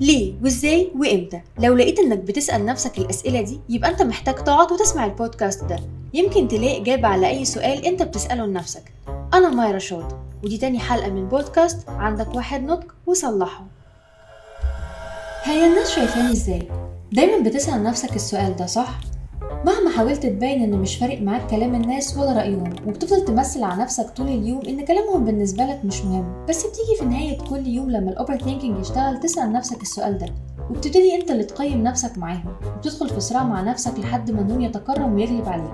ليه وإزاي وإمتى لو لقيت إنك بتسأل نفسك الأسئلة دي يبقى أنت محتاج تقعد وتسمع البودكاست ده يمكن تلاقي إجابة على أي سؤال أنت بتسأله لنفسك أنا مايرا شاط ودي تاني حلقة من بودكاست عندك واحد نضج وصلحه هي الناس شايفاني إزاي؟ دايما بتسأل نفسك السؤال ده صح؟ مهما حاولت تبين إن مش فارق معاك كلام الناس ولا رأيهم وبتفضل تمثل على نفسك طول اليوم إن كلامهم بالنسبة لك مش مهم. بس بتيجي في نهاية كل يوم لما ال overthinking يشتغل تسأل نفسك السؤال ده وبتبتدي أنت اللي تقيم نفسك معاهم وبتدخل في صراع مع نفسك لحد ما النوم يتكرم ويغلب عليك.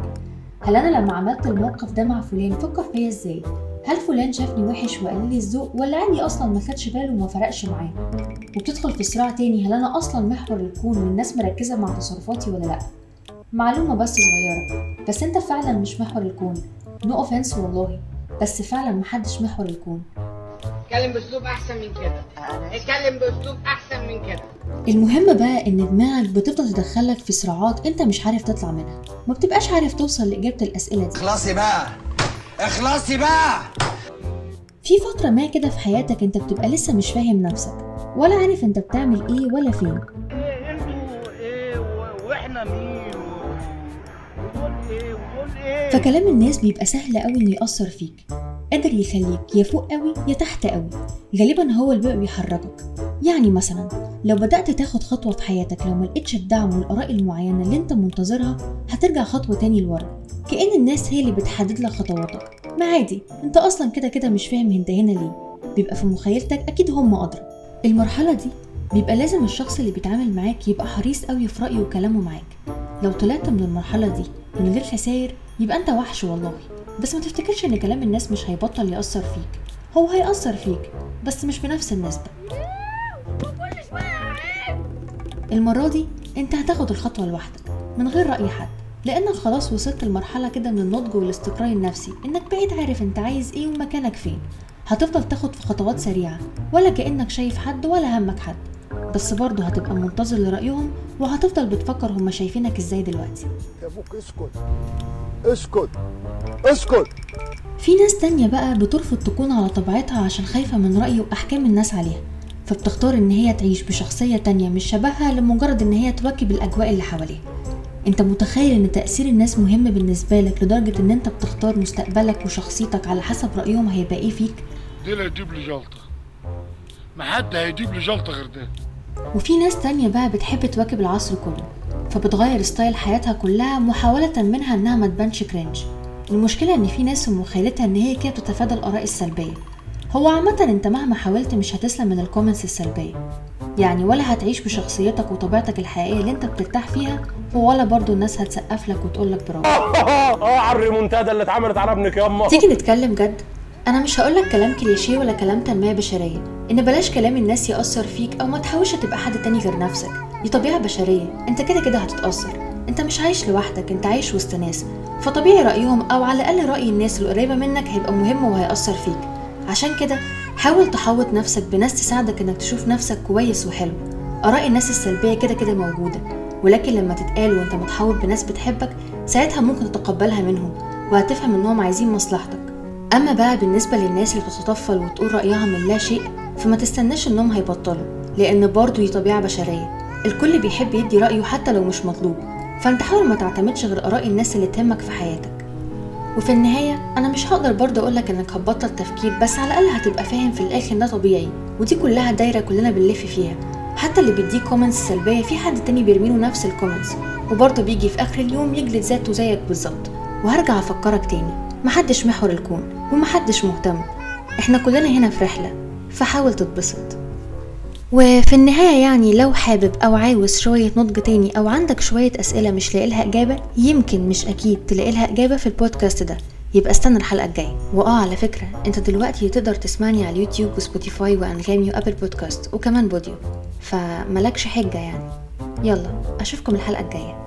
هل أنا لما عملت الموقف ده مع فلان فكر فيا إزاي؟ هل فلان شافني وحش وقليل الذوق ولا عادي أصلا ما خدش باله وما فرقش معاه؟ وبتدخل في صراع تاني هل أنا أصلا محور الكون والناس مركزة مع تصرفاتي ولا لأ؟ معلومة بس صغيرة بس أنت فعلا مش محور الكون. no no offense والله بس فعلا محدش محور الكون. اتكلم بأسلوب أحسن من كده. اتكلم بأسلوب أحسن من كده. المهم بقى إن دماغك بتفضل تدخلك في صراعات أنت مش عارف تطلع منها. ما بتبقاش عارف توصل لإجابة الأسئلة دي. اخلصي بقى! اخلصي بقى! في فترة ما كده في حياتك أنت بتبقى لسه مش فاهم نفسك ولا عارف أنت بتعمل إيه ولا فين. إيه إنتوا إيه وإحنا مين؟ فكلام الناس بيبقى سهل قوي إنه يأثر فيك. قادر يخليك يا فوق قوي يا تحت قوي غالبا هو اللي بيحركك يعني مثلا لو بدأت تاخد خطوة في حياتك لو ملقتش الدعم والآراء المعينة اللي أنت منتظرها هترجع خطوة تاني لورا. كأن الناس هي اللي بتحدد لك خطواتك. ما عادي. أنت أصلا كده كده مش فاهم أنت هنا ليه. بيبقى في مخيلتك أكيد هم أدرى. المرحلة دي بيبقى لازم الشخص اللي بيتعامل معاك يبقى حريص قوي في رأيه وكلامه معاك. لو طلعت من المرحلة دي من غير خسائر يبقى أنت وحش والله. بس ما تفتكرش إن كلام الناس مش هيبطل يأثر فيك. هو هيأثر فيك بس مش بنفس النسبة. المرة دي أنت هتاخد الخطوة لوحدك من غير رأي حد. لأنك خلاص وصلت لمرحلة كده من النضج والاستقرار النفسي إنك بقيت عارف أنت عايز إيه ومكانك فين. هتفضل تاخد في خطوات سريعة ولا كأنك شايف حد ولا همك حد. بس برضه هتبقى منتظر لرأيهم وهتفضل بتفكر هما شايفينك إزاي دلوقتي. يا أبوك اسكت. اسكت. اسكت. في ناس تانية بقى بترفض تكون على طبيعتها عشان خايفة من رأي وأحكام الناس عليها فبتختار إن هي تعيش بشخصية تانية مش شبهها لمجرد إن هي تواكب الأجواء اللي حواليها. أنت متخيل إن تأثير الناس مهم بالنسبة لك لدرجة إن أنت بتختار مستقبلك وشخصيتك على حسب رأيهم هيبقى إيه فيك؟ دي اللي هيجيب لي جلطة. ما حد هيجيب لي جلطة غير ده. وفي ناس تانية بقى بتحب تواكب العصر كله فبتغير style حياتها كلها محاولة منها إنها ما تبانش cringe المشكلة إن في ناس مخيلتها إن هي كده بتتفادى الآراء السلبية. هو عامة أنت مهما حاولت مش هتسلم من ال comments السلبية. يعني ولا هتعيش بشخصيتك وطبيعتك الحقيقية اللي أنت بترتاح فيها ولا برضو الناس هتسقف لك وتقولك برافو. آه على الريمونتادا اللي اتعملت على ابنك ياما. تيجي نتكلم جد؟ أنا مش هقولك كلام كليشيه ولا كلام تنمية بشرية إن بلاش كلام الناس يأثر فيك أو ما تحاولش تبقى حد تاني غير نفسك. دي طبيعة بشرية أنت كده كده هتتأثر. أنت مش عايش لوحدك أنت عايش وسط ناس. فطبيعي رأيهم أو على الأقل رأي الناس القريبه منك هيبقى مهم وهيأثر فيك. عشان كده حاول تحوط نفسك بناس تساعدك إنك تشوف نفسك كويس وحلو. آراء الناس السلبية كده كده موجودة ولكن لما تتقال وأنت متحوط بناس بتحبك ساعتها ممكن تتقبلها منهم وهتفهم إنهم عايزين مصلحتك. أما بقى بالنسبة للناس اللي بتتطفل وتقول رأيها من لا شيء فما تستناش إنهم هيبطلوا لأن برضه دي طبيعة بشرية. الكل بيحب يدي رأيه حتى لو مش مطلوب. فأنت حاول ما تعتمدش غير آراء الناس اللي تهمك في حياتك. وفي النهاية أنا مش هقدر برضه أقولك إنك هتبطل تفكير بس على الأقل هتبقى فاهم في الآخر إن ده طبيعي. ودي كلها دايرة كلنا بنلف فيها. حتى اللي بيديك comments سلبية في حد تاني بيرميله نفس ال comments وبرضه بيجي في آخر اليوم يجلد ذاته زيك بالظبط. وهرجع أفكرك تاني. محدش محور الكون ومحدش مهتم. إحنا كلنا هنا في رحلة فحاول تتبسط. وفي النهاية يعني لو حابب أو عاوز شوية نضج تاني أو عندك شوية أسئلة مش لاقي لها إجابة يمكن مش أكيد تلاقي لها إجابة في البودكاست ده. يبقى استنى الحلقة الجاية. وآه على فكرة أنت دلوقتي تقدر تسمعني على ال YouTube و Spotify وأنغامي و Apple Podcast وكمان Podeo فملكش حجة يعني. يلا أشوفكم الحلقة الجاية.